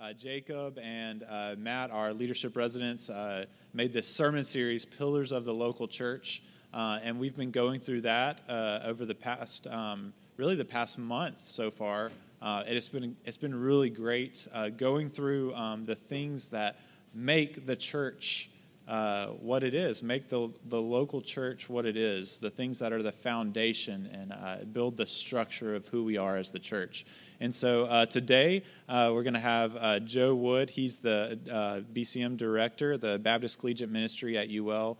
uh, Jacob and uh, Matt, our leadership residents, uh, made this sermon series, Pillars of the Local Church. Uh, and we've been going through that uh, over the past, um, really the past month so far. Uh, it's been it's been really great going through um, the things that make the church uh, what it is, make the, the local church what it is, the things that are the foundation, and uh, build the structure of who we are as the church. And so uh, today uh, we're going to have uh, Joe Wood. He's the BCM director, the Baptist Collegiate Ministry at UL.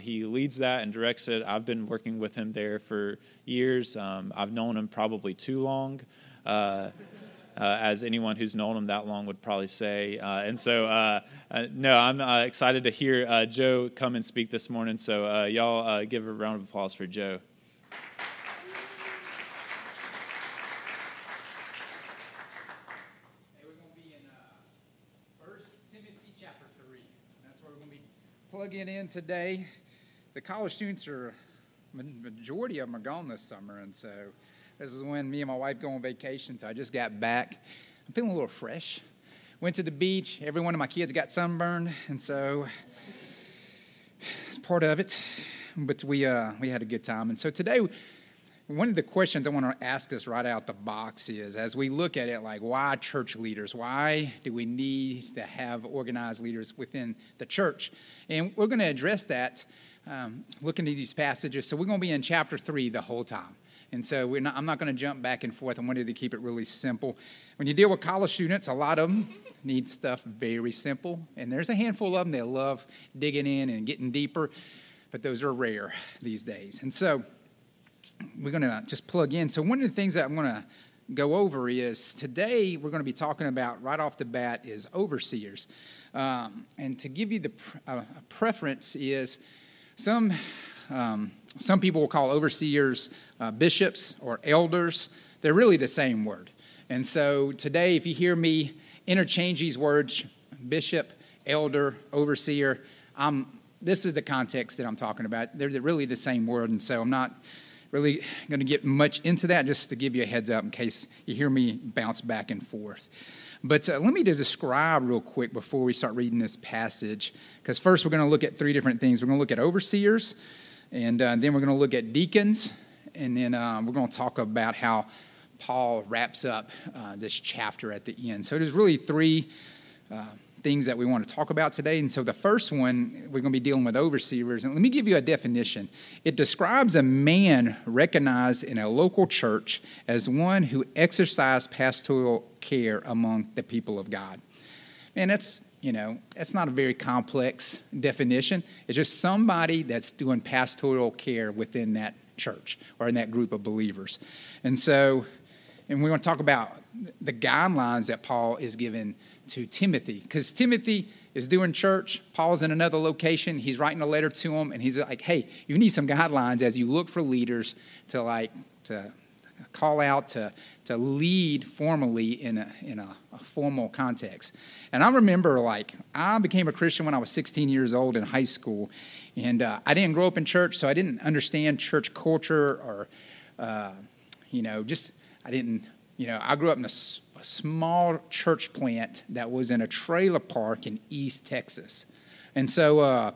he leads that and directs it. I've been working with him there for years. Um, I've known him probably too long uh, as anyone who's known him that long would probably say. Uh, and so, uh, uh no, I'm uh, excited to hear uh, Joe come and speak this morning. So, y'all give a round of applause for Joe. plugging in today. The college students are majority of them are gone this summer, and so this is when me and my wife go on vacation, so I just got back. I'm feeling a little fresh. Went to the beach. Every one of my kids got sunburned, and so it's part of it. But we uh, we had a good time. And so today, one of the questions I want to ask us right out the box is, as we look at it, like why church leaders? Why do we need to have organized leaders within the church? And we're going to address that um, looking at these passages. So we're going to be in chapter three the whole time. And so not, I'm not going to jump back and forth. I wanted to keep it really simple. When you deal with college students, a lot of them need stuff very simple. And there's a handful of them that love digging in and getting deeper, but those are rare these days. And so we're going to just plug in. So, one of the things that I'm going to go over is today we're going to be talking about right off the bat is overseers. Um, and to give you the uh, preference is some um, some people will call overseers uh, bishops or elders. They're really the same word. And so today, if you hear me interchange these words, bishop, elder, overseer, I'm, this is the context that I'm talking about. They're really the same word. And so I'm not really going to get much into that just to give you a heads up in case you hear me bounce back and forth. But uh, let me just describe real quick before we start reading this passage, because first we're going to look at three different things. We're going to look at overseers, and uh, then we're going to look at deacons, and then uh, we're going to talk about how Paul wraps up uh, this chapter at the end. So there's really three uh, things that we want to talk about today. And so the first one, we're going to be dealing with overseers. And let me give you a definition. It describes a man recognized in a local church as one who exercised pastoral care among the people of God. And that's you know, that's not a very complex definition. It's just somebody that's doing pastoral care within that church or in that group of believers. And so, and we want to talk about the guidelines that Paul is given to Timothy, because Timothy is doing church. Paul's in another location. He's writing a letter to him, and he's like, "Hey, you need some guidelines as you look for leaders to like to call out to to lead formally in a, in a, a, formal context. And I remember, like, I became a Christian when I was 16 years old in high school, and uh, I didn't grow up in church, so I didn't understand church culture or, uh, you know, just, I didn't, you know, I grew up in a, a small church plant that was in a trailer park in East Texas. And so, uh,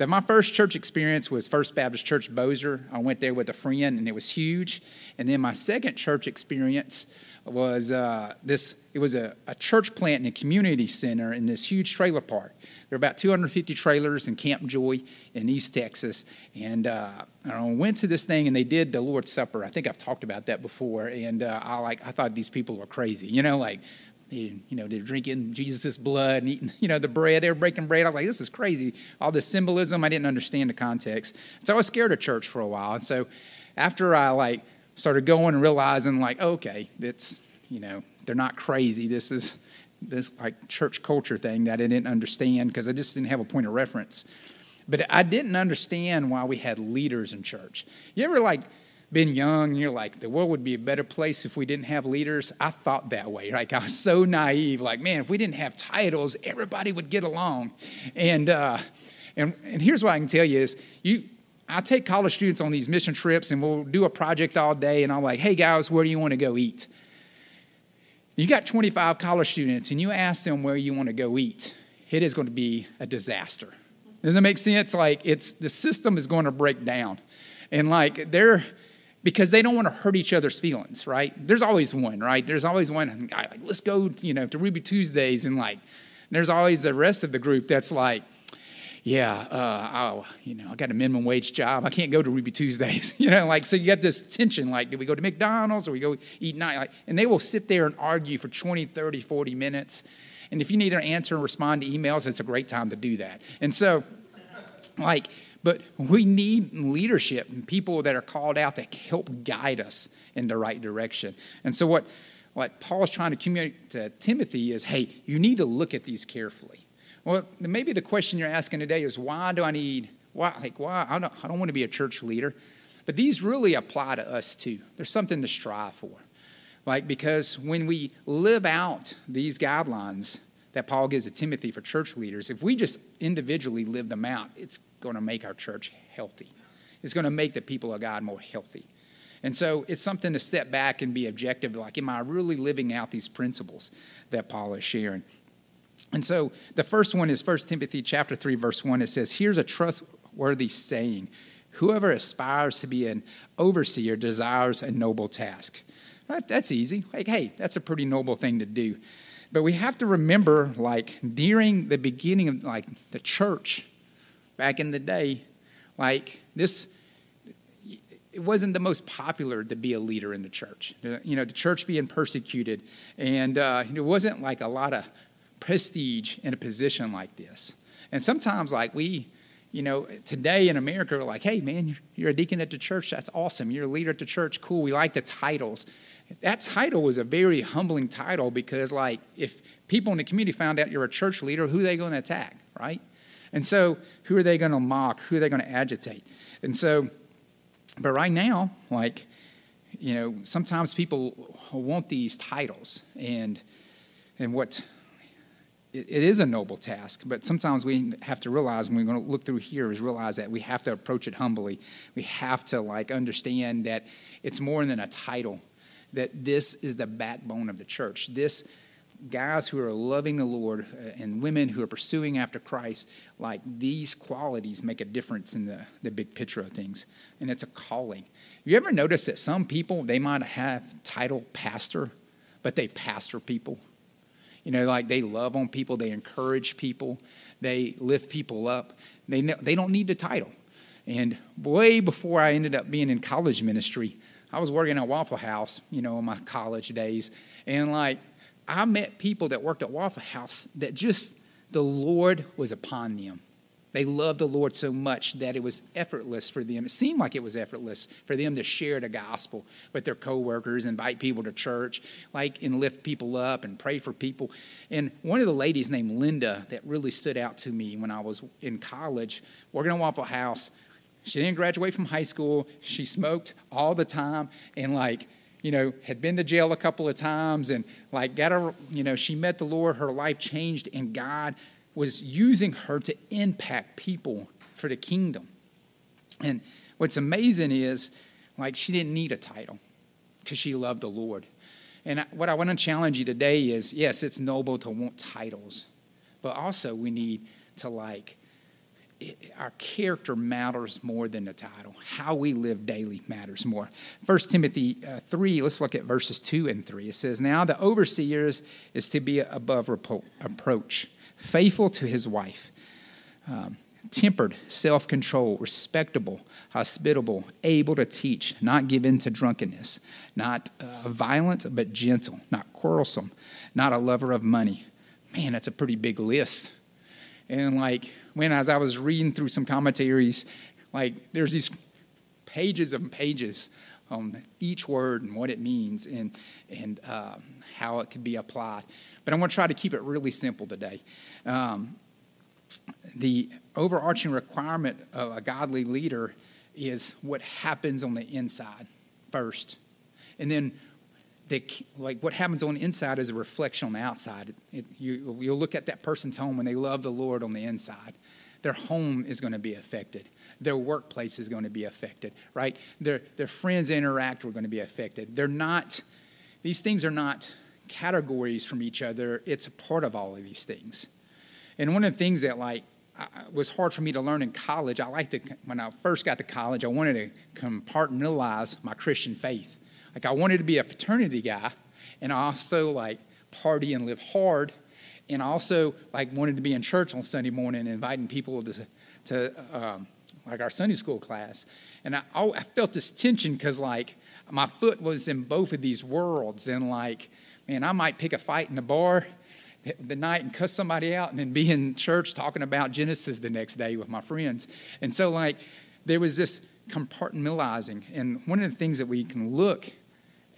that my first church experience was First Baptist Church Bossier. I went there with a friend, and it was huge. And then my second church experience was uh, this. It was a, a church plant in a community center in this huge trailer park. There were about 250 trailers in Camp Joy in East Texas, and uh, I went to this thing, and they did the Lord's Supper. I think I've talked about that before, and uh, I like I thought these people were crazy. You know, like they, you know, they're drinking Jesus' blood and eating, you know, the bread. They were breaking bread. I was like, this is crazy. All this symbolism, I didn't understand the context. So I was scared of church for a while. And so after I like started going and realizing like, okay, it's, you know, they're not crazy. This is this like church culture thing that I didn't understand because I just didn't have a point of reference. But I didn't understand why we had leaders in church. You ever like been young and you're like, the world would be a better place if we didn't have leaders. I thought that way. Like I was so naive. Like, man, if we didn't have titles, everybody would get along. And uh, and and here's what I can tell you is you. I take college students on these mission trips and we'll do a project all day and I'm like, hey guys, where do you want to go eat? You got 25 college students and you ask them where you want to go eat, it is going to be a disaster. Does that make sense? Like it's the system is going to break down. And like they're because they don't want to hurt each other's feelings, right? There's always one, right? There's always one guy like, let's go, you know, to Ruby Tuesdays, and like, there's always the rest of the group that's like, yeah, uh, oh, you know, I got a minimum wage job. I can't go to Ruby Tuesdays. you know, like, so you get this tension, like, do we go to McDonald's or we go eat night? Like, and they will sit there and argue for 20, 30, 40 minutes. And if you need an answer and respond to emails, it's a great time to do that. And so, like, but we need leadership and people that are called out that help guide us in the right direction. And so, what, what Paul's trying to communicate to Timothy is hey, you need to look at these carefully. Well, maybe the question you're asking today is why do I need, why, like, why? I don't, I don't want to be a church leader. But these really apply to us too. There's something to strive for. Like, because when we live out these guidelines that Paul gives to Timothy for church leaders, if we just individually live them out, it's going to make our church healthy. It's going to make the people of God more healthy. And so it's something to step back and be objective like, am I really living out these principles that Paul is sharing? And so the first one is 1 Timothy chapter 3, verse 1. It says, Here's a trustworthy saying. Whoever aspires to be an overseer desires a noble task. That's easy. Like, hey, that's a pretty noble thing to do. But we have to remember, like, during the beginning of like the church, back in the day, like this, it wasn't the most popular to be a leader in the church. You know, the church being persecuted, and uh, it wasn't like a lot of prestige in a position like this. And sometimes, like we, you know, today in America, we're like, hey, man, you're a deacon at the church. That's awesome. You're a leader at the church. Cool. We like the titles. That title was a very humbling title because, like, if people in the community found out you're a church leader, who are they going to attack, right? And so, who are they going to mock? Who are they going to agitate? And so, but right now, like, you know, sometimes people want these titles, and and what it, it is a noble task, but sometimes we have to realize when we're going to look through here is realize that we have to approach it humbly. We have to like understand that it's more than a title. That this is the backbone of the church. This guys who are loving the Lord uh, and women who are pursuing after Christ, like these qualities make a difference in the, the big picture of things. And it's a calling. You ever notice that some people, they might have title pastor, but they pastor people? You know, like they love on people, they encourage people, they lift people up. They, they don't need the title. And way before I ended up being in college ministry, I was working at Waffle House, you know, in my college days. And like I met people that worked at Waffle House that just the Lord was upon them. They loved the Lord so much that it was effortless for them. It seemed like it was effortless for them to share the gospel with their coworkers, invite people to church, like and lift people up and pray for people. And one of the ladies named Linda that really stood out to me when I was in college, working at Waffle House. She didn't graduate from high school. She smoked all the time and like you know, had been to jail a couple of times and like got her, you know, she met the Lord, her life changed, and God was using her to impact people for the kingdom. And what's amazing is, like, she didn't need a title because she loved the Lord. And what I want to challenge you today is yes, it's noble to want titles, but also we need to, like, our character matters more than the title. How we live daily matters more. First Timothy uh, 3, let's look at verses 2 and 3. It says, Now the overseers is to be above repo- approach, faithful to his wife, um, tempered, self controlled, respectable, hospitable, able to teach, not given to drunkenness, not uh, violent, but gentle, not quarrelsome, not a lover of money. Man, that's a pretty big list. And like, when as I was reading through some commentaries, like there's these pages and pages on each word and what it means and and um, how it could be applied. But I'm going to try to keep it really simple today. Um, the overarching requirement of a godly leader is what happens on the inside first, and then they, like what happens on the inside is a reflection on the outside. It, you, you'll look at that person's home and they love the Lord on the inside. Their home is going to be affected. Their workplace is going to be affected, right? Their, their friends interact are going to be affected. They're not, these things are not categories from each other. It's a part of all of these things. And one of the things that like was hard for me to learn in college, I liked to when I first got to college, I wanted to compartmentalize my Christian faith. Like I wanted to be a fraternity guy, and also like party and live hard, and also like wanted to be in church on Sunday morning, inviting people to to um, like our Sunday school class. And I, I felt this tension because like my foot was in both of these worlds, and like man, I might pick a fight in the bar the night and cuss somebody out and then be in church talking about Genesis the next day with my friends. And so, like, there was this compartmentalizing. And one of the things that we can look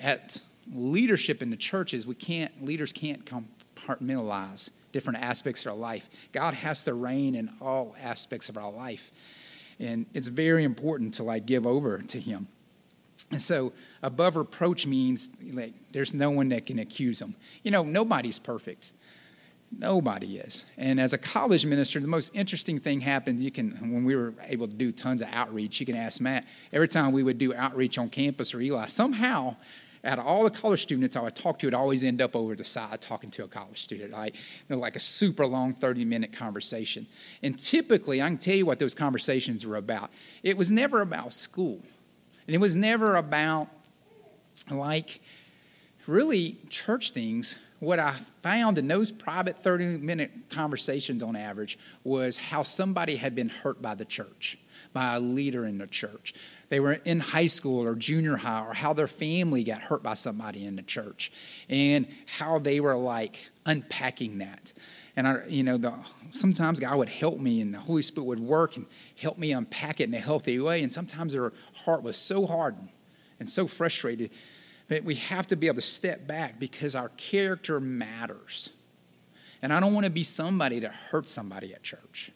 at leadership in the church is we can't, leaders can't compartmentalize different aspects of our life. God has to reign in all aspects of our life. And it's very important to like give over to him. And so above reproach means like there's no one that can accuse them. You know, nobody's perfect. Nobody is. And as a college minister, the most interesting thing happened. You can, when we were able to do tons of outreach, you can ask Matt. Every time we would do outreach on campus or Eli, somehow, out of all the college students I would talk to, it always end up over the side talking to a college student, like, you know, like a super long 30 minute conversation. And typically, I can tell you what those conversations were about. It was never about school, and it was never about like really church things what I found in those private 30 minute conversations on average was how somebody had been hurt by the church, by a leader in the church. They were in high school or junior high, or how their family got hurt by somebody in the church, and how they were like unpacking that. And I, you know, the, sometimes God would help me, and the Holy Spirit would work and help me unpack it in a healthy way. And sometimes their heart was so hardened and so frustrated we have to be able to step back because our character matters. And I don't want to be somebody that hurts somebody at church.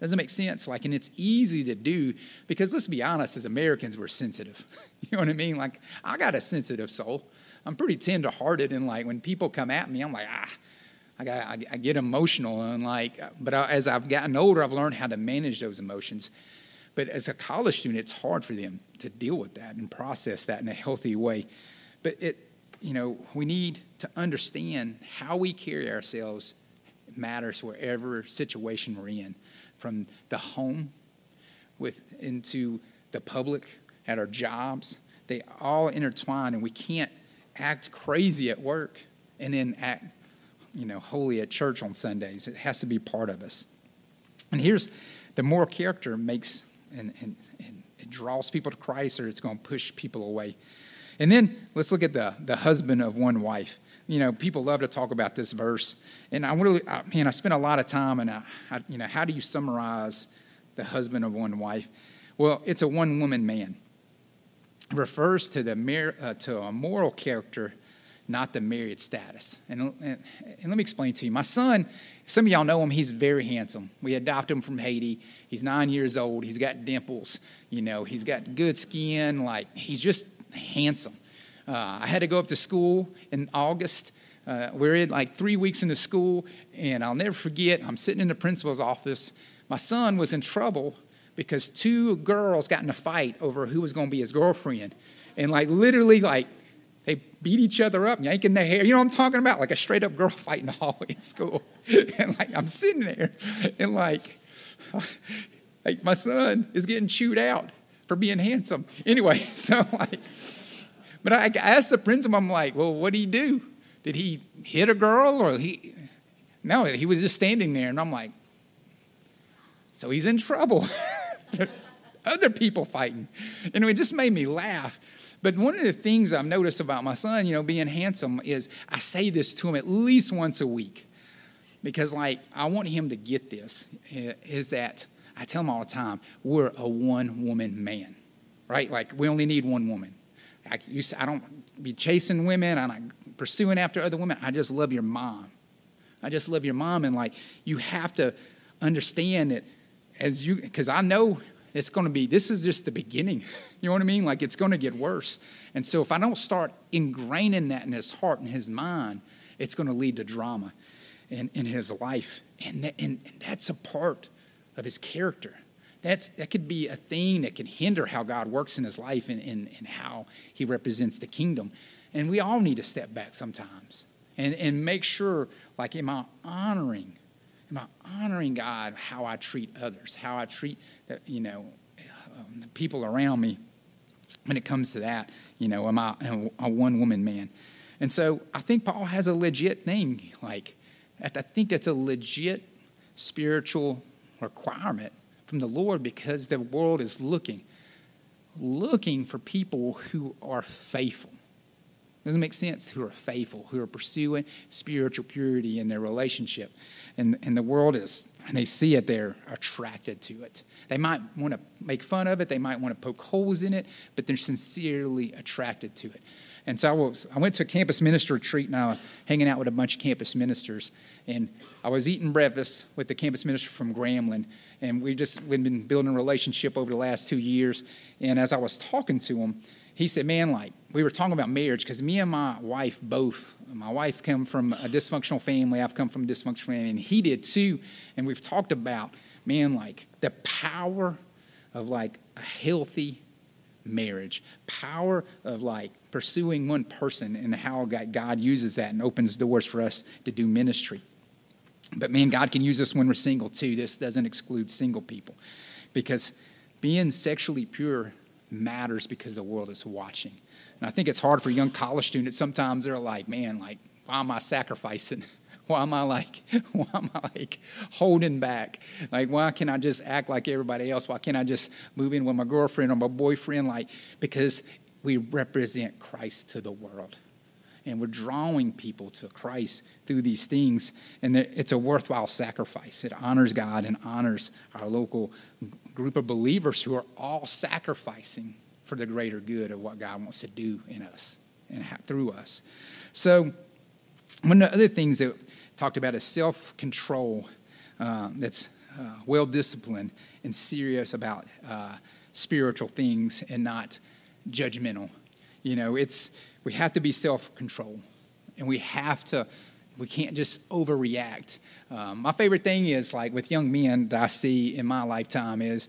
Doesn't make sense. Like, and it's easy to do because let's be honest, as Americans, we're sensitive. you know what I mean? Like, I got a sensitive soul. I'm pretty tender-hearted, and like when people come at me, I'm like, ah, I, got, I, I get emotional, and like, but I, as I've gotten older, I've learned how to manage those emotions. But as a college student, it's hard for them to deal with that and process that in a healthy way. But it, you know, we need to understand how we carry ourselves matters wherever situation we're in, from the home with into the public, at our jobs. They all intertwine, and we can't act crazy at work and then act, you know, holy at church on Sundays. It has to be part of us. And here's the moral character makes and, and, and it draws people to Christ, or it's going to push people away. And then let's look at the, the husband of one wife. You know, people love to talk about this verse. And I really, I, man, I spent a lot of time and, I, I, you know, how do you summarize the husband of one wife? Well, it's a one woman man. It refers to, the, uh, to a moral character, not the married status. And, and, and let me explain to you. My son, some of y'all know him, he's very handsome. We adopted him from Haiti. He's nine years old. He's got dimples. You know, he's got good skin. Like, he's just handsome. Uh, I had to go up to school in August. Uh, we're in like three weeks into school, and I'll never forget. I'm sitting in the principal's office. My son was in trouble because two girls got in a fight over who was going to be his girlfriend, and like literally, like they beat each other up, yanking their hair. You know what I'm talking about? Like a straight up girl fight in the hallway in school. and like I'm sitting there, and like, like my son is getting chewed out for being handsome. Anyway, so like, but I asked the principal, I'm like, well, what did he do? Did he hit a girl or he? No, he was just standing there, and I'm like, so he's in trouble. Other people fighting. And it just made me laugh. But one of the things I've noticed about my son, you know, being handsome, is I say this to him at least once a week. Because, like, I want him to get this is that I tell them all the time, we're a one woman man, right? Like we only need one woman. I, you, I don't be chasing women. I'm not pursuing after other women. I just love your mom. I just love your mom. And like you have to understand that as you, because I know it's going to be, this is just the beginning. You know what I mean? Like it's going to get worse. And so if I don't start ingraining that in his heart and his mind, it's going to lead to drama in, in his life. And, and, and that's a part of his character. That's, that could be a thing that can hinder how God works in his life and, and, and how he represents the kingdom. And we all need to step back sometimes and, and make sure, like, am I honoring? Am I honoring God how I treat others, how I treat, the, you know, um, the people around me when it comes to that? You know, am I a one woman man? And so I think Paul has a legit thing. Like, I think that's a legit spiritual requirement from the Lord because the world is looking, looking for people who are faithful. Doesn't make sense who are faithful, who are pursuing spiritual purity in their relationship. And, and the world is, and they see it, they're attracted to it. They might want to make fun of it, they might want to poke holes in it, but they're sincerely attracted to it. And so I, was, I went to a campus minister retreat and I was hanging out with a bunch of campus ministers. And I was eating breakfast with the campus minister from Grambling. And we just, we've been building a relationship over the last two years. And as I was talking to him, he said, man, like, we were talking about marriage because me and my wife both, my wife come from a dysfunctional family. I've come from a dysfunctional family, and he did too. And we've talked about, man, like, the power of like a healthy marriage, power of like pursuing one person and how God uses that and opens doors for us to do ministry. But man, God can use us when we're single too. This doesn't exclude single people because being sexually pure matters because the world is watching. And I think it's hard for young college students. Sometimes they're like, man, like, why am I sacrificing? Why am I like, why am I like holding back? Like, why can't I just act like everybody else? Why can't I just move in with my girlfriend or my boyfriend? Like, because we represent Christ to the world. And we're drawing people to Christ through these things. And it's a worthwhile sacrifice. It honors God and honors our local group of believers who are all sacrificing for the greater good of what God wants to do in us and through us. So, one of the other things that talked about is self control uh, that's uh, well disciplined and serious about uh, spiritual things and not judgmental. You know, it's we have to be self control, and we have to. We can't just overreact. Um, my favorite thing is like with young men that I see in my lifetime is,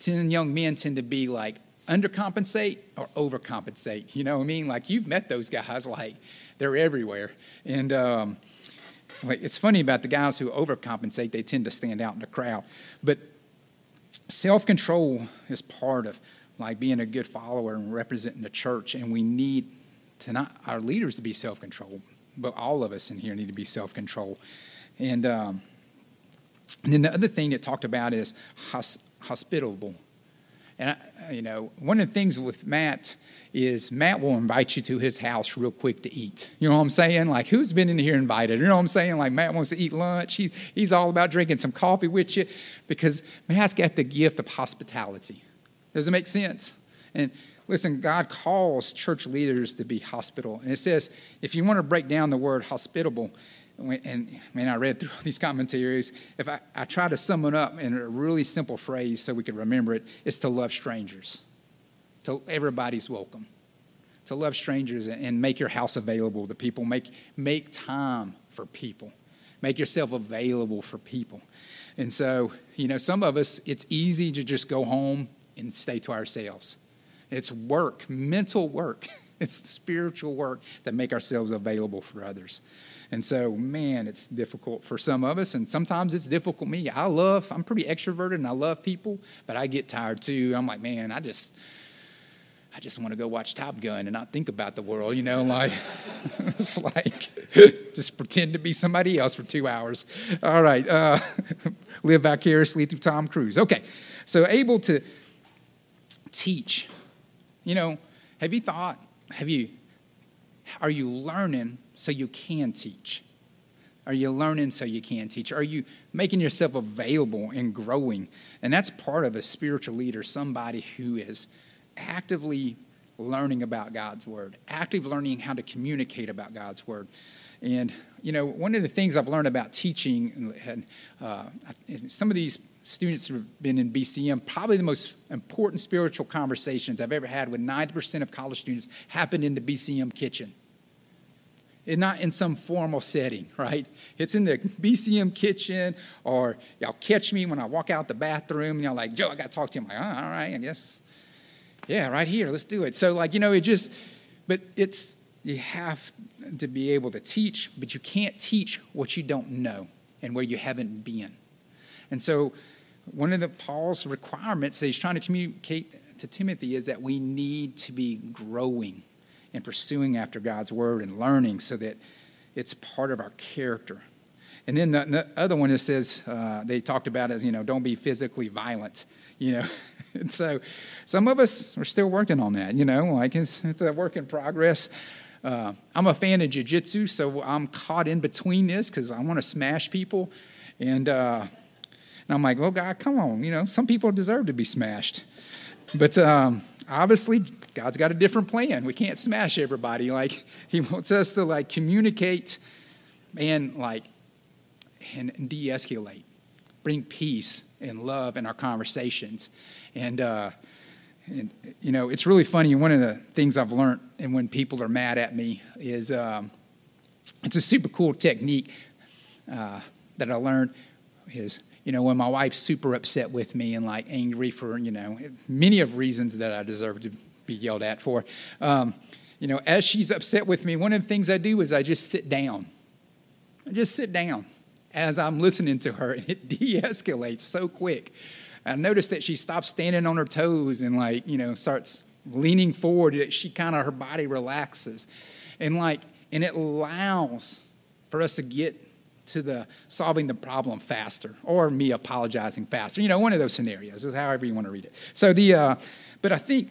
ten young men tend to be like undercompensate or overcompensate. You know what I mean? Like you've met those guys, like they're everywhere, and um, it's funny about the guys who overcompensate, they tend to stand out in the crowd. But self control is part of like being a good follower and representing the church. And we need to not our leaders to be self controlled, but all of us in here need to be self controlled. And, um, and then the other thing it talked about is hos- hospitable. And, I, you know, one of the things with Matt is Matt will invite you to his house real quick to eat. You know what I'm saying? Like, who's been in here invited? You know what I'm saying? Like, Matt wants to eat lunch. He, he's all about drinking some coffee with you because Matt's got the gift of hospitality. Does it make sense? And listen, God calls church leaders to be hospitable. And it says, if you want to break down the word hospitable, and man, I read through all these commentaries. If I, I try to sum it up in a really simple phrase so we can remember it, it's to love strangers to everybody's welcome. To love strangers and make your house available to people. Make, make time for people. Make yourself available for people. And so, you know, some of us, it's easy to just go home and stay to ourselves. It's work, mental work. It's spiritual work that make ourselves available for others. And so, man, it's difficult for some of us, and sometimes it's difficult me. I love, I'm pretty extroverted and I love people, but I get tired too. I'm like, man, I just, I just want to go watch Top Gun and not think about the world, you know, like it's like just pretend to be somebody else for two hours. All right, uh, live vicariously through Tom Cruise. Okay, so able to teach. You know, have you thought? Have you? Are you learning so you can teach? Are you learning so you can teach? Are you making yourself available and growing? And that's part of a spiritual leader, somebody who is actively learning about God's word, active learning how to communicate about God's word. And, you know, one of the things I've learned about teaching, and uh, some of these students who have been in BCM, probably the most important spiritual conversations I've ever had with 90% of college students happened in the BCM kitchen. It's not in some formal setting, right? It's in the BCM kitchen, or y'all catch me when I walk out the bathroom, and y'all like, Joe, I got to talk to you. I'm like, oh, all right, I guess yeah, right here, let's do it. So, like, you know, it just, but it's, you have to be able to teach, but you can't teach what you don't know and where you haven't been. And so, one of the Paul's requirements that he's trying to communicate to Timothy is that we need to be growing and pursuing after God's word and learning so that it's part of our character. And then the, the other one it says uh, they talked about is you know don't be physically violent, you know. and so some of us are still working on that, you know, like it's, it's a work in progress. Uh, I'm a fan of jiu-jitsu, so I'm caught in between this because I want to smash people, and uh, and I'm like, well, God, come on, you know, some people deserve to be smashed, but um, obviously God's got a different plan. We can't smash everybody. Like He wants us to like communicate and like and, and de-escalate, bring peace and love in our conversations, and. Uh, and you know it's really funny one of the things i've learned and when people are mad at me is um, it's a super cool technique uh, that i learned is you know when my wife's super upset with me and like angry for you know many of reasons that i deserve to be yelled at for um, you know as she's upset with me one of the things i do is i just sit down i just sit down as i'm listening to her and it de-escalates so quick I noticed that she stops standing on her toes and like, you know, starts leaning forward. That she kind of her body relaxes. And like, and it allows for us to get to the solving the problem faster or me apologizing faster. You know, one of those scenarios is however you want to read it. So the uh, but I think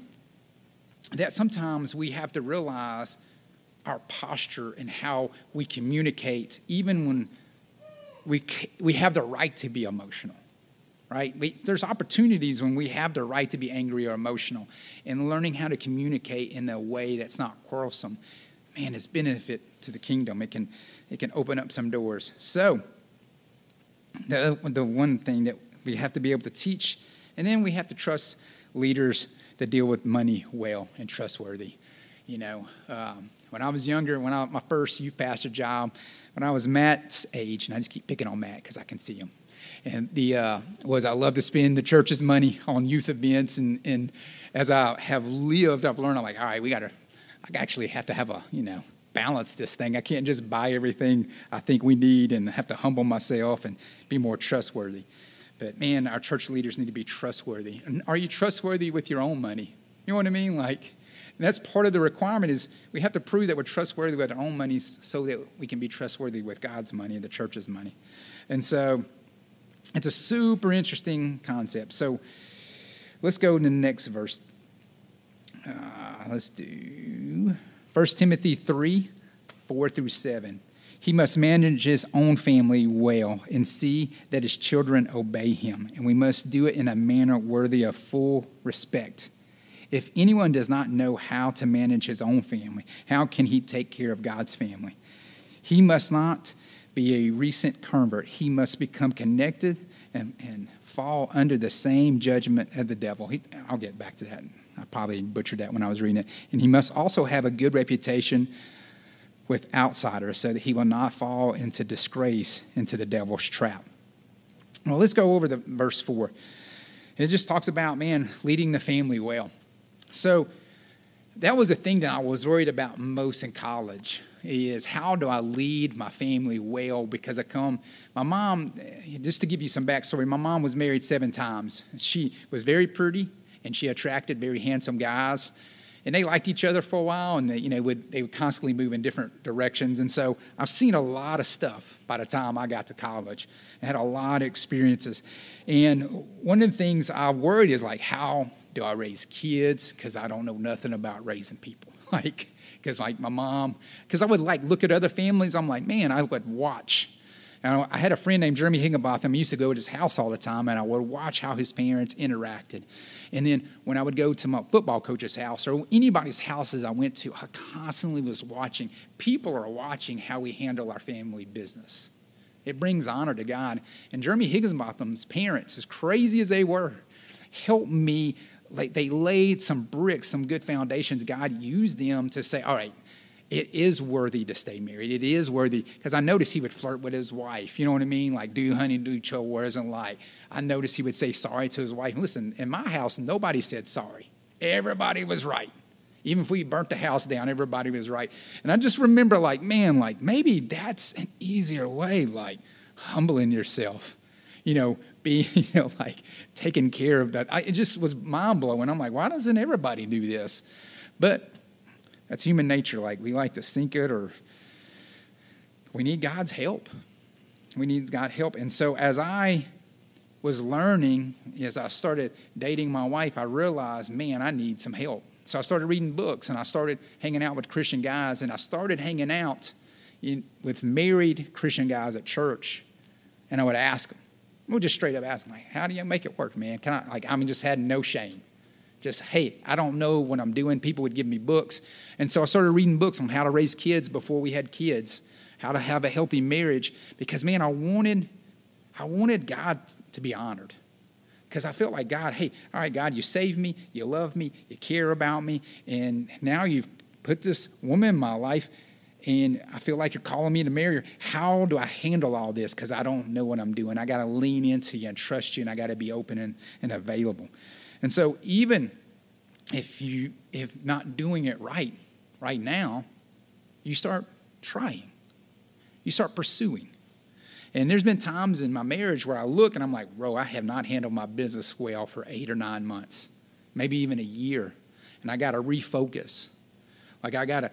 that sometimes we have to realize our posture and how we communicate even when we we have the right to be emotional right? We, there's opportunities when we have the right to be angry or emotional, and learning how to communicate in a way that's not quarrelsome, man, it's benefit to the kingdom. It can, it can open up some doors. So, the, the one thing that we have to be able to teach, and then we have to trust leaders that deal with money well and trustworthy. You know, um, when I was younger, when I my first youth pastor job, when I was Matt's age, and I just keep picking on Matt because I can see him and the uh, was I love to spend the church's money on youth events, and and as I have lived, I've learned I'm like, all right, we got to, I actually have to have a you know balance this thing. I can't just buy everything I think we need and have to humble myself and be more trustworthy. But man, our church leaders need to be trustworthy. And are you trustworthy with your own money? You know what I mean? Like, that's part of the requirement is we have to prove that we're trustworthy with our own money so that we can be trustworthy with God's money and the church's money. And so it's a super interesting concept. So let's go to the next verse. Uh, let's do 1 Timothy 3 4 through 7. He must manage his own family well and see that his children obey him, and we must do it in a manner worthy of full respect. If anyone does not know how to manage his own family, how can he take care of God's family? He must not be a recent convert. He must become connected and, and fall under the same judgment of the devil. He, I'll get back to that. I probably butchered that when I was reading it. And he must also have a good reputation with outsiders so that he will not fall into disgrace, into the devil's trap. Well, let's go over the verse 4. It just talks about, man, leading the family well. So that was the thing that I was worried about most in college is how do I lead my family well? Because I come, my mom, just to give you some backstory, my mom was married seven times. She was very pretty and she attracted very handsome guys. And they liked each other for a while, and they, you know, would, they would constantly move in different directions. And so I've seen a lot of stuff by the time I got to college. I had a lot of experiences. And one of the things I worried is like, how do I raise kids? Because I don't know nothing about raising people. Like, because like my mom, because I would like look at other families. I'm like, man, I would watch. And I had a friend named Jeremy Higginbotham. I used to go to his house all the time, and I would watch how his parents interacted. And then when I would go to my football coach's house or anybody's houses I went to, I constantly was watching. People are watching how we handle our family business. It brings honor to God. And Jeremy Higginbotham's parents, as crazy as they were, helped me like they laid some bricks, some good foundations. God used them to say, all right, it is worthy to stay married. It is worthy because I noticed he would flirt with his wife. You know what I mean? Like, do honey, do chores and like. I noticed he would say sorry to his wife. Listen, in my house, nobody said sorry. Everybody was right. Even if we burnt the house down, everybody was right. And I just remember, like, man, like maybe that's an easier way, like humbling yourself, you know, being, you know, like taking care of that. I, it just was mind blowing. I'm like, why doesn't everybody do this? But that's human nature. Like, we like to sink it or we need God's help. We need God's help. And so as I was learning, as I started dating my wife, I realized, man, I need some help. So I started reading books and I started hanging out with Christian guys and I started hanging out in, with married Christian guys at church. And I would ask them, we'll just straight up ask them, like, how do you make it work, man? Can I, like, I mean, just had no shame. Just, hey, I don't know what I'm doing. People would give me books. And so I started reading books on how to raise kids before we had kids how to have a healthy marriage because man i wanted i wanted god to be honored because i felt like god hey all right god you saved me you love me you care about me and now you've put this woman in my life and i feel like you're calling me to marry her how do i handle all this because i don't know what i'm doing i got to lean into you and trust you and i got to be open and, and available and so even if you if not doing it right right now you start trying you start pursuing. And there's been times in my marriage where I look and I'm like, bro, I have not handled my business well for eight or nine months, maybe even a year. And I got to refocus. Like, I got to,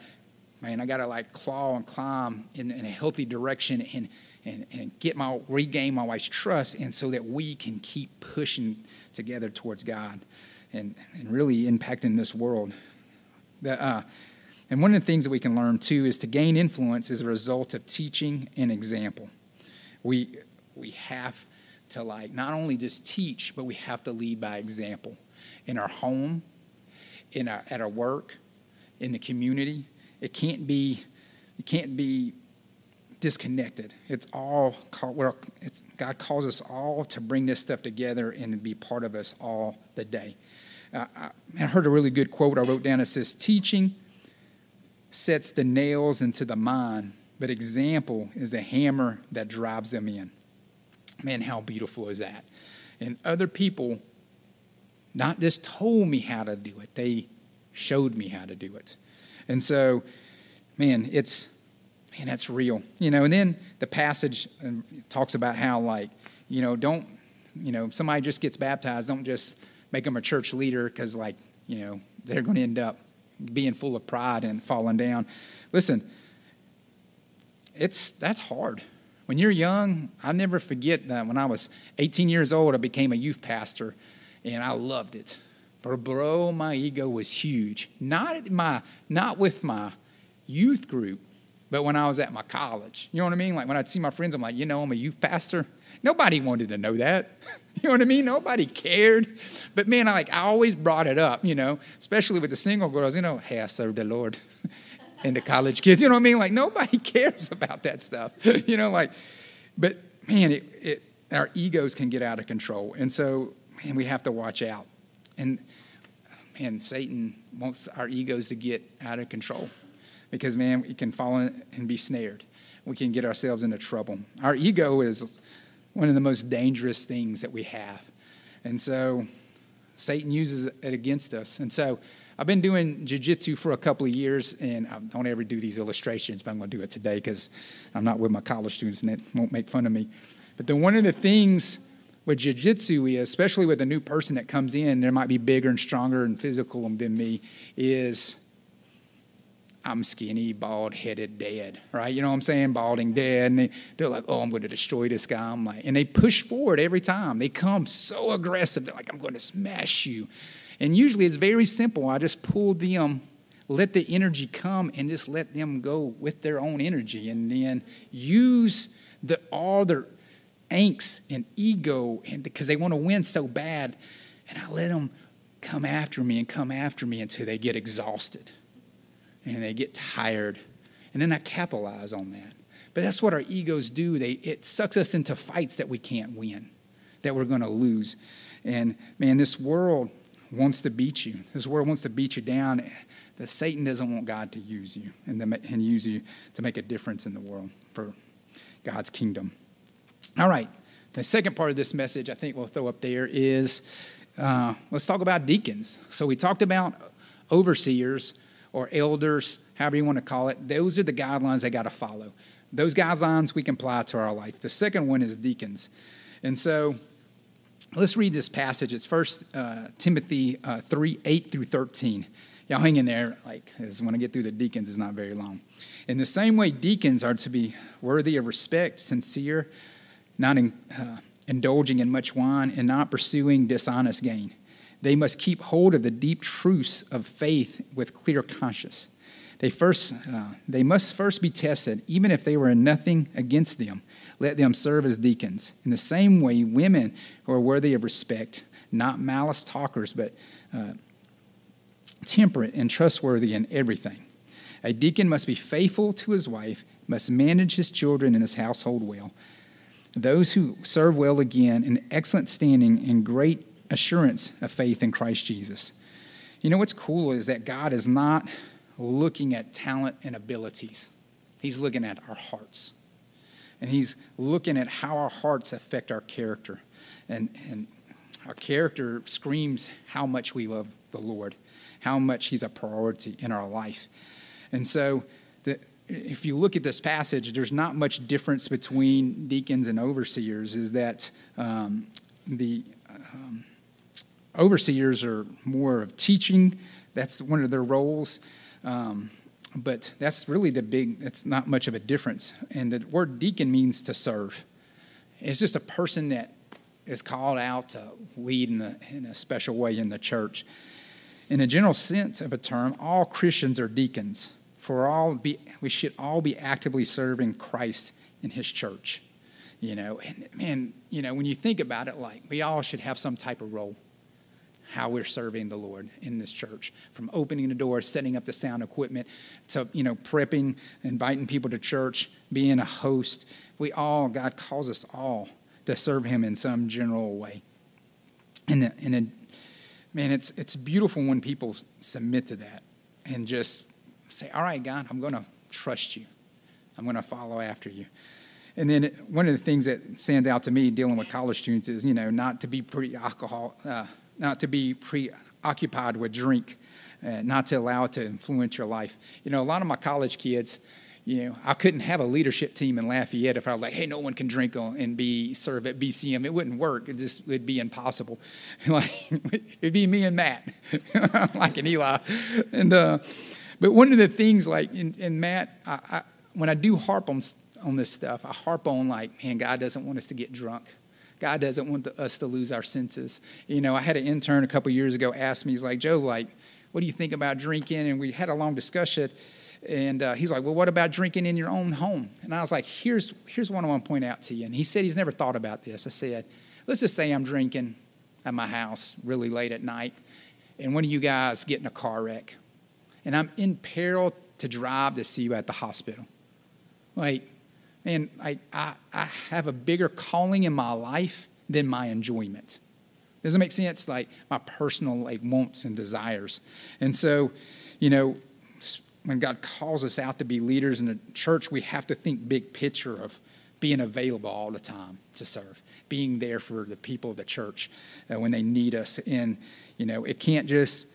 man, I got to like claw and climb in, in a healthy direction and, and, and get my, regain my wife's trust. And so that we can keep pushing together towards God and, and really impacting this world. The, uh, and one of the things that we can learn too is to gain influence is a result of teaching and example. We, we have to like not only just teach, but we have to lead by example in our home, in our, at our work, in the community. It can't be, it can't be disconnected. It's all well, it's, God calls us all to bring this stuff together and be part of us all the day. Uh, I, I heard a really good quote I wrote down. It says, "Teaching sets the nails into the mind, but example is the hammer that drives them in. Man, how beautiful is that? And other people not just told me how to do it, they showed me how to do it. And so, man, it's man, that's real. You know, and then the passage um, talks about how like, you know, don't, you know, somebody just gets baptized, don't just make them a church leader because like, you know, they're going to end up being full of pride and falling down. Listen, it's that's hard. When you're young, I never forget that when I was 18 years old, I became a youth pastor, and I loved it. But bro, my ego was huge. Not my, not with my youth group, but when I was at my college. You know what I mean? Like when I'd see my friends, I'm like, you know, I'm a youth pastor. Nobody wanted to know that. You know what I mean? Nobody cared. But man, I like I always brought it up, you know, especially with the single girls, you know, hey, I served the Lord. and the college kids, you know what I mean? Like nobody cares about that stuff. you know, like, but man, it, it our egos can get out of control. And so, man, we have to watch out. And man, Satan wants our egos to get out of control because man, we can fall and be snared. We can get ourselves into trouble. Our ego is one of the most dangerous things that we have. And so Satan uses it against us. And so I've been doing jiu-jitsu for a couple of years, and I don't ever do these illustrations, but I'm going to do it today because I'm not with my college students and it won't make fun of me. But then one of the things with jiu-jitsu is, especially with a new person that comes in, there might be bigger and stronger and physical than me, is I'm skinny, bald headed, dead, right? You know what I'm saying? Balding, dead. And they, they're like, oh, I'm going to destroy this guy. I'm like, and they push forward every time. They come so aggressive. They're like, I'm going to smash you. And usually it's very simple. I just pull them, let the energy come, and just let them go with their own energy. And then use the, all their angst and ego and because they want to win so bad. And I let them come after me and come after me until they get exhausted and they get tired. And then I capitalize on that. But that's what our egos do. They, it sucks us into fights that we can't win, that we're going to lose. And man, this world wants to beat you. This world wants to beat you down. That Satan doesn't want God to use you and, to, and use you to make a difference in the world for God's kingdom. All right. The second part of this message I think we'll throw up there is uh, let's talk about deacons. So we talked about overseers or elders, however you want to call it, those are the guidelines they got to follow. Those guidelines we can apply to our life. The second one is deacons. And so let's read this passage. It's First uh, Timothy uh, 3 8 through 13. Y'all hang in there, like, as when I get through the deacons, is not very long. In the same way, deacons are to be worthy of respect, sincere, not in, uh, indulging in much wine, and not pursuing dishonest gain. They must keep hold of the deep truths of faith with clear conscience. They, first, uh, they must first be tested, even if they were in nothing against them. Let them serve as deacons. In the same way, women who are worthy of respect, not malice talkers, but uh, temperate and trustworthy in everything. A deacon must be faithful to his wife, must manage his children and his household well. Those who serve well again in excellent standing and great assurance of faith in Christ Jesus. You know what's cool is that God is not looking at talent and abilities, He's looking at our hearts. And He's looking at how our hearts affect our character. And, and our character screams how much we love the Lord, how much He's a priority in our life. And so, the, if you look at this passage, there's not much difference between deacons and overseers, is that um, the um, overseers are more of teaching, that's one of their roles. Um, but that's really the big, that's not much of a difference. And the word deacon means to serve. It's just a person that is called out to lead in a, in a special way in the church. In a general sense of a term, all Christians are deacons. For all be, we should all be actively serving Christ in His church. You know, and man, you know, when you think about it, like we all should have some type of role how we're serving the Lord in this church, from opening the door, setting up the sound equipment, to you know prepping, inviting people to church, being a host. We all God calls us all to serve Him in some general way. And and a, man, it's it's beautiful when people submit to that and just say, "All right, God, I'm going to trust you. I'm going to follow after you." And then one of the things that stands out to me dealing with college students is, you know, not to be pre alcohol, uh, not to be preoccupied with drink, uh, not to allow it to influence your life. You know, a lot of my college kids, you know, I couldn't have a leadership team in Lafayette if I was like, hey, no one can drink and be serve at BCM. It wouldn't work. It just would be impossible. like it'd be me and Matt, like an Eli. And uh, but one of the things, like in, in Matt, I, I, when I do harp on on this stuff, I harp on like, man, God doesn't want us to get drunk. God doesn't want us to lose our senses. You know, I had an intern a couple years ago ask me, he's like, Joe, like, what do you think about drinking? And we had a long discussion. And uh, he's like, well, what about drinking in your own home? And I was like, here's, here's what I want to point out to you. And he said he's never thought about this. I said, let's just say I'm drinking at my house really late at night, and one of you guys get in a car wreck, and I'm in peril to drive to see you at the hospital. Like, man, I, I, I have a bigger calling in my life than my enjoyment. Does it make sense? Like my personal like wants and desires. And so, you know, when God calls us out to be leaders in the church, we have to think big picture of being available all the time to serve, being there for the people of the church uh, when they need us. And, you know, it can't just,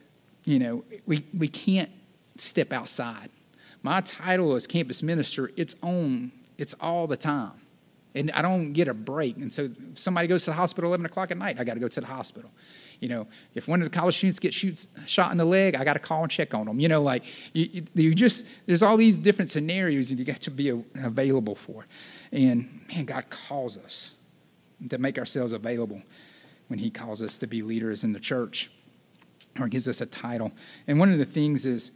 you know, we, we can't step outside. My title as campus minister, it's on it's all the time. And I don't get a break. And so if somebody goes to the hospital 11 o'clock at night, I got to go to the hospital. You know, if one of the college students gets shoots, shot in the leg, I got to call and check on them. You know, like you, you just, there's all these different scenarios that you got to be available for. And man, God calls us to make ourselves available when He calls us to be leaders in the church or gives us a title. And one of the things is,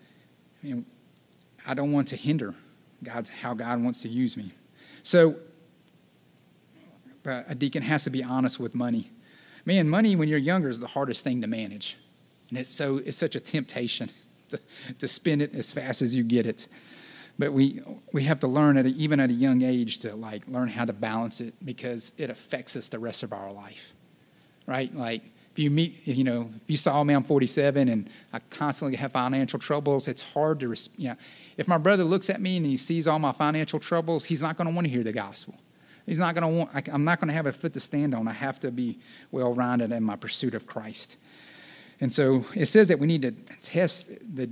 you know, I don't want to hinder God's how God wants to use me. So a deacon has to be honest with money. Man, money when you're younger is the hardest thing to manage. And it's so it's such a temptation to, to spend it as fast as you get it. But we we have to learn at a, even at a young age to like learn how to balance it because it affects us the rest of our life. Right? Like if you meet, you know, if you saw me, I'm 47 and I constantly have financial troubles, it's hard to, you know, if my brother looks at me and he sees all my financial troubles, he's not going to want to hear the gospel. He's not going to want, I, I'm not going to have a foot to stand on. I have to be well rounded in my pursuit of Christ. And so it says that we need to test the,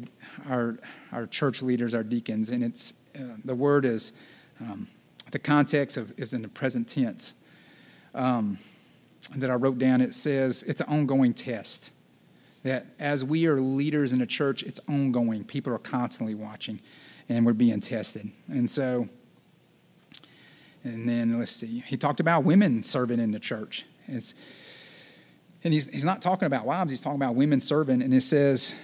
our, our church leaders, our deacons, and it's, uh, the word is, um, the context of, is in the present tense. Um, that I wrote down, it says it's an ongoing test. That as we are leaders in a church, it's ongoing. People are constantly watching and we're being tested. And so, and then let's see, he talked about women serving in the church. It's, and he's, he's not talking about wives, he's talking about women serving. And it says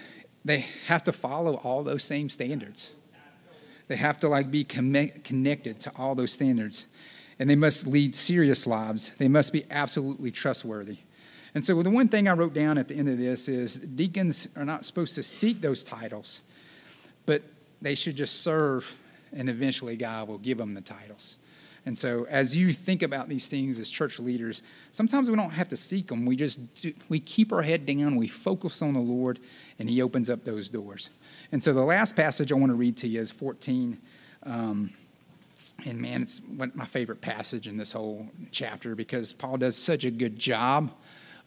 they have to follow all those same standards. They have to like be connected to all those standards. And they must lead serious lives. They must be absolutely trustworthy. And so the one thing I wrote down at the end of this is deacons are not supposed to seek those titles, but they should just serve, and eventually God will give them the titles. And so, as you think about these things as church leaders, sometimes we don't have to seek them. We just do, we keep our head down, we focus on the Lord, and He opens up those doors. And so, the last passage I want to read to you is 14. Um, and man, it's my favorite passage in this whole chapter because Paul does such a good job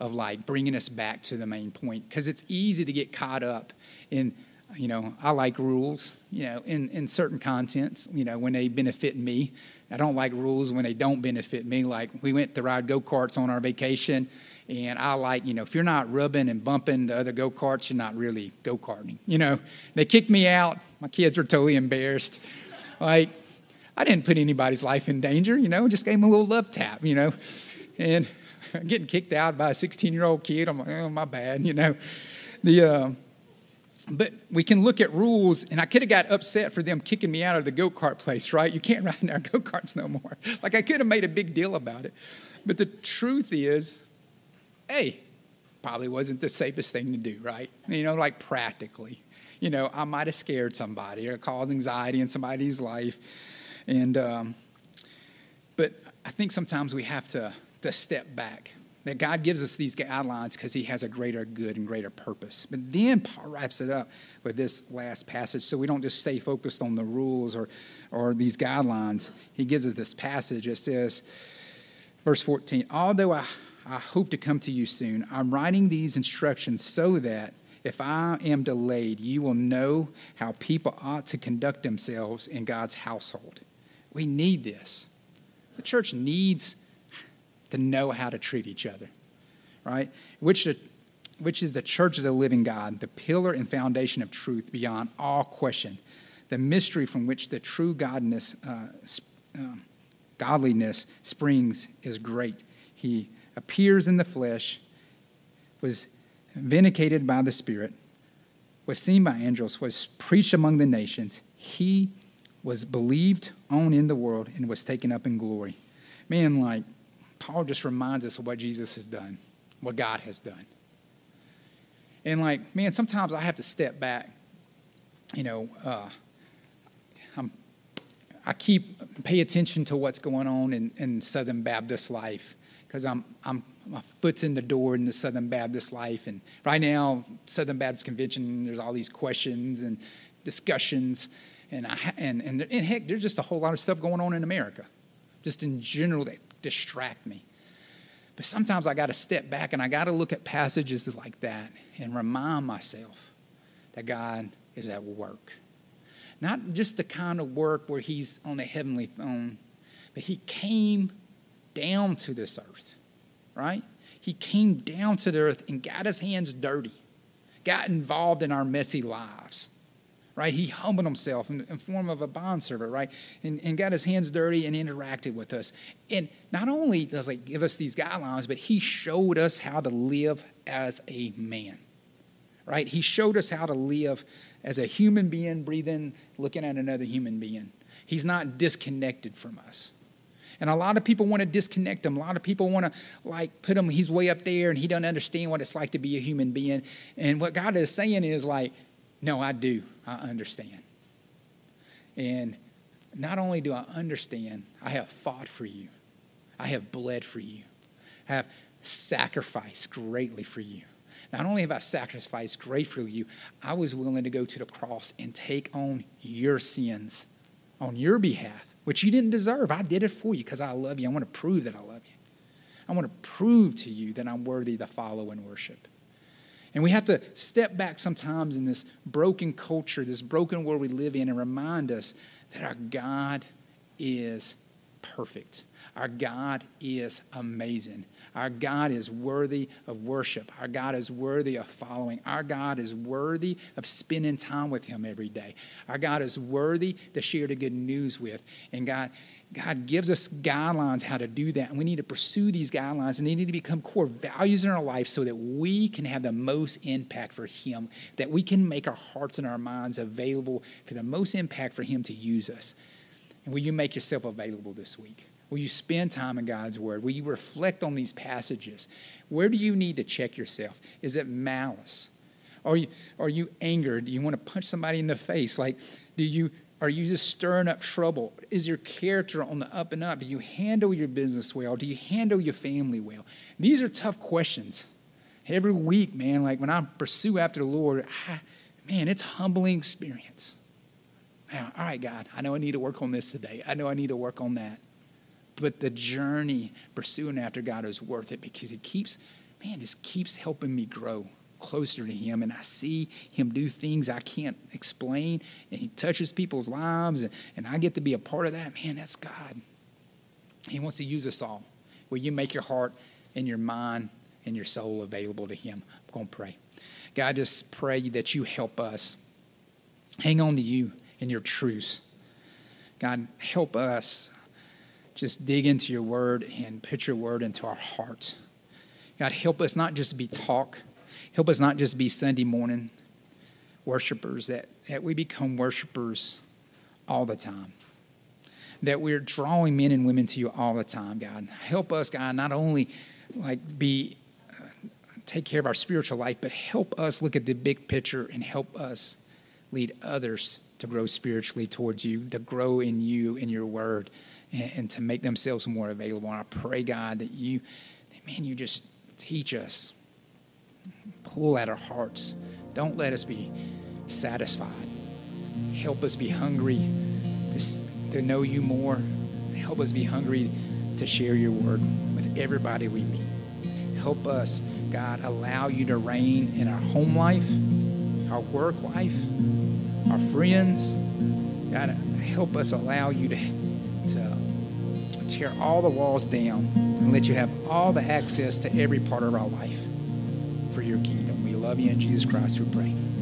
of like bringing us back to the main point. Because it's easy to get caught up in you know, I like rules, you know, in, in certain contents, you know, when they benefit me. I don't like rules when they don't benefit me. Like we went to ride go karts on our vacation, and I like, you know, if you're not rubbing and bumping the other go karts, you're not really go karting. You know, they kicked me out. My kids were totally embarrassed. Like, I didn't put anybody's life in danger, you know, just gave them a little love tap, you know. And getting kicked out by a 16 year old kid, I'm like, oh, my bad, you know. The, uh, but we can look at rules, and I could have got upset for them kicking me out of the go kart place, right? You can't ride in our go karts no more. Like I could have made a big deal about it. But the truth is, hey, probably wasn't the safest thing to do, right? You know, like practically. You know, I might have scared somebody or caused anxiety in somebody's life. And, um, but I think sometimes we have to, to step back that God gives us these guidelines because he has a greater good and greater purpose. But then Paul wraps it up with this last passage so we don't just stay focused on the rules or, or these guidelines. He gives us this passage. It says, verse 14, although I, I hope to come to you soon, I'm writing these instructions so that if I am delayed, you will know how people ought to conduct themselves in God's household. We need this. The church needs to know how to treat each other, right? Which, which is the church of the living God, the pillar and foundation of truth beyond all question, the mystery from which the true godness, uh, uh, godliness springs is great. He appears in the flesh, was vindicated by the Spirit, was seen by angels, was preached among the nations. He was believed on in the world and was taken up in glory. Man, like, Paul just reminds us of what Jesus has done, what God has done. And like, man, sometimes I have to step back. You know, uh, I'm, I keep pay attention to what's going on in, in Southern Baptist life because I'm, I'm my foot's in the door in the Southern Baptist life. And right now, Southern Baptist Convention, there's all these questions and discussions, and I and and, and heck, there's just a whole lot of stuff going on in America, just in general that distract me. But sometimes I got to step back and I got to look at passages like that and remind myself that God is at work. Not just the kind of work where He's on the heavenly throne, but He came down to this earth, right? He came down to the earth and got His hands dirty, got involved in our messy lives right? He humbled himself in, form of a bondservant, right? And, and got his hands dirty and interacted with us. And not only does he give us these guidelines, but he showed us how to live as a man, right? He showed us how to live as a human being, breathing, looking at another human being. He's not disconnected from us. And a lot of people want to disconnect him. A lot of people want to like put him, he's way up there and he doesn't understand what it's like to be a human being. And what God is saying is like, no, I do. I understand. And not only do I understand, I have fought for you. I have bled for you. I have sacrificed greatly for you. Not only have I sacrificed greatly for you, I was willing to go to the cross and take on your sins on your behalf, which you didn't deserve. I did it for you because I love you. I want to prove that I love you. I want to prove to you that I'm worthy to follow and worship. And we have to step back sometimes in this broken culture, this broken world we live in, and remind us that our God is perfect. Our God is amazing. Our God is worthy of worship. Our God is worthy of following. Our God is worthy of spending time with Him every day. Our God is worthy to share the good news with. And God, God gives us guidelines how to do that. And we need to pursue these guidelines, and they need to become core values in our life so that we can have the most impact for Him, that we can make our hearts and our minds available for the most impact for Him to use us. And will you make yourself available this week? Will you spend time in God's Word? Will you reflect on these passages? Where do you need to check yourself? Is it malice? Are you, are you angered? Do you want to punch somebody in the face? Like, do you are you just stirring up trouble? Is your character on the up and up? Do you handle your business well? Do you handle your family well? These are tough questions. Every week, man, like when I pursue after the Lord, I, man, it's humbling experience. Now, all right, God, I know I need to work on this today. I know I need to work on that. But the journey pursuing after God is worth it because it keeps, man, just keeps helping me grow closer to Him. And I see Him do things I can't explain. And He touches people's lives. And, and I get to be a part of that. Man, that's God. He wants to use us all. Will you make your heart and your mind and your soul available to Him? I'm going to pray. God, just pray that you help us hang on to you and your truths. God, help us just dig into your word and put your word into our hearts. God, help us not just be talk, help us not just be Sunday morning worshipers, that, that we become worshipers all the time. That we're drawing men and women to you all the time, God. Help us, God, not only like be uh, take care of our spiritual life, but help us look at the big picture and help us lead others to grow spiritually towards you, to grow in you in your word and, and to make themselves more available. And I pray, God, that you, that, man, you just teach us, pull at our hearts. Don't let us be satisfied. Help us be hungry to, to know you more. Help us be hungry to share your word with everybody we meet. Help us, God, allow you to reign in our home life, our work life, our friends. God, help us allow you to to tear all the walls down and let you have all the access to every part of our life for your kingdom. We love you in Jesus Christ, we pray.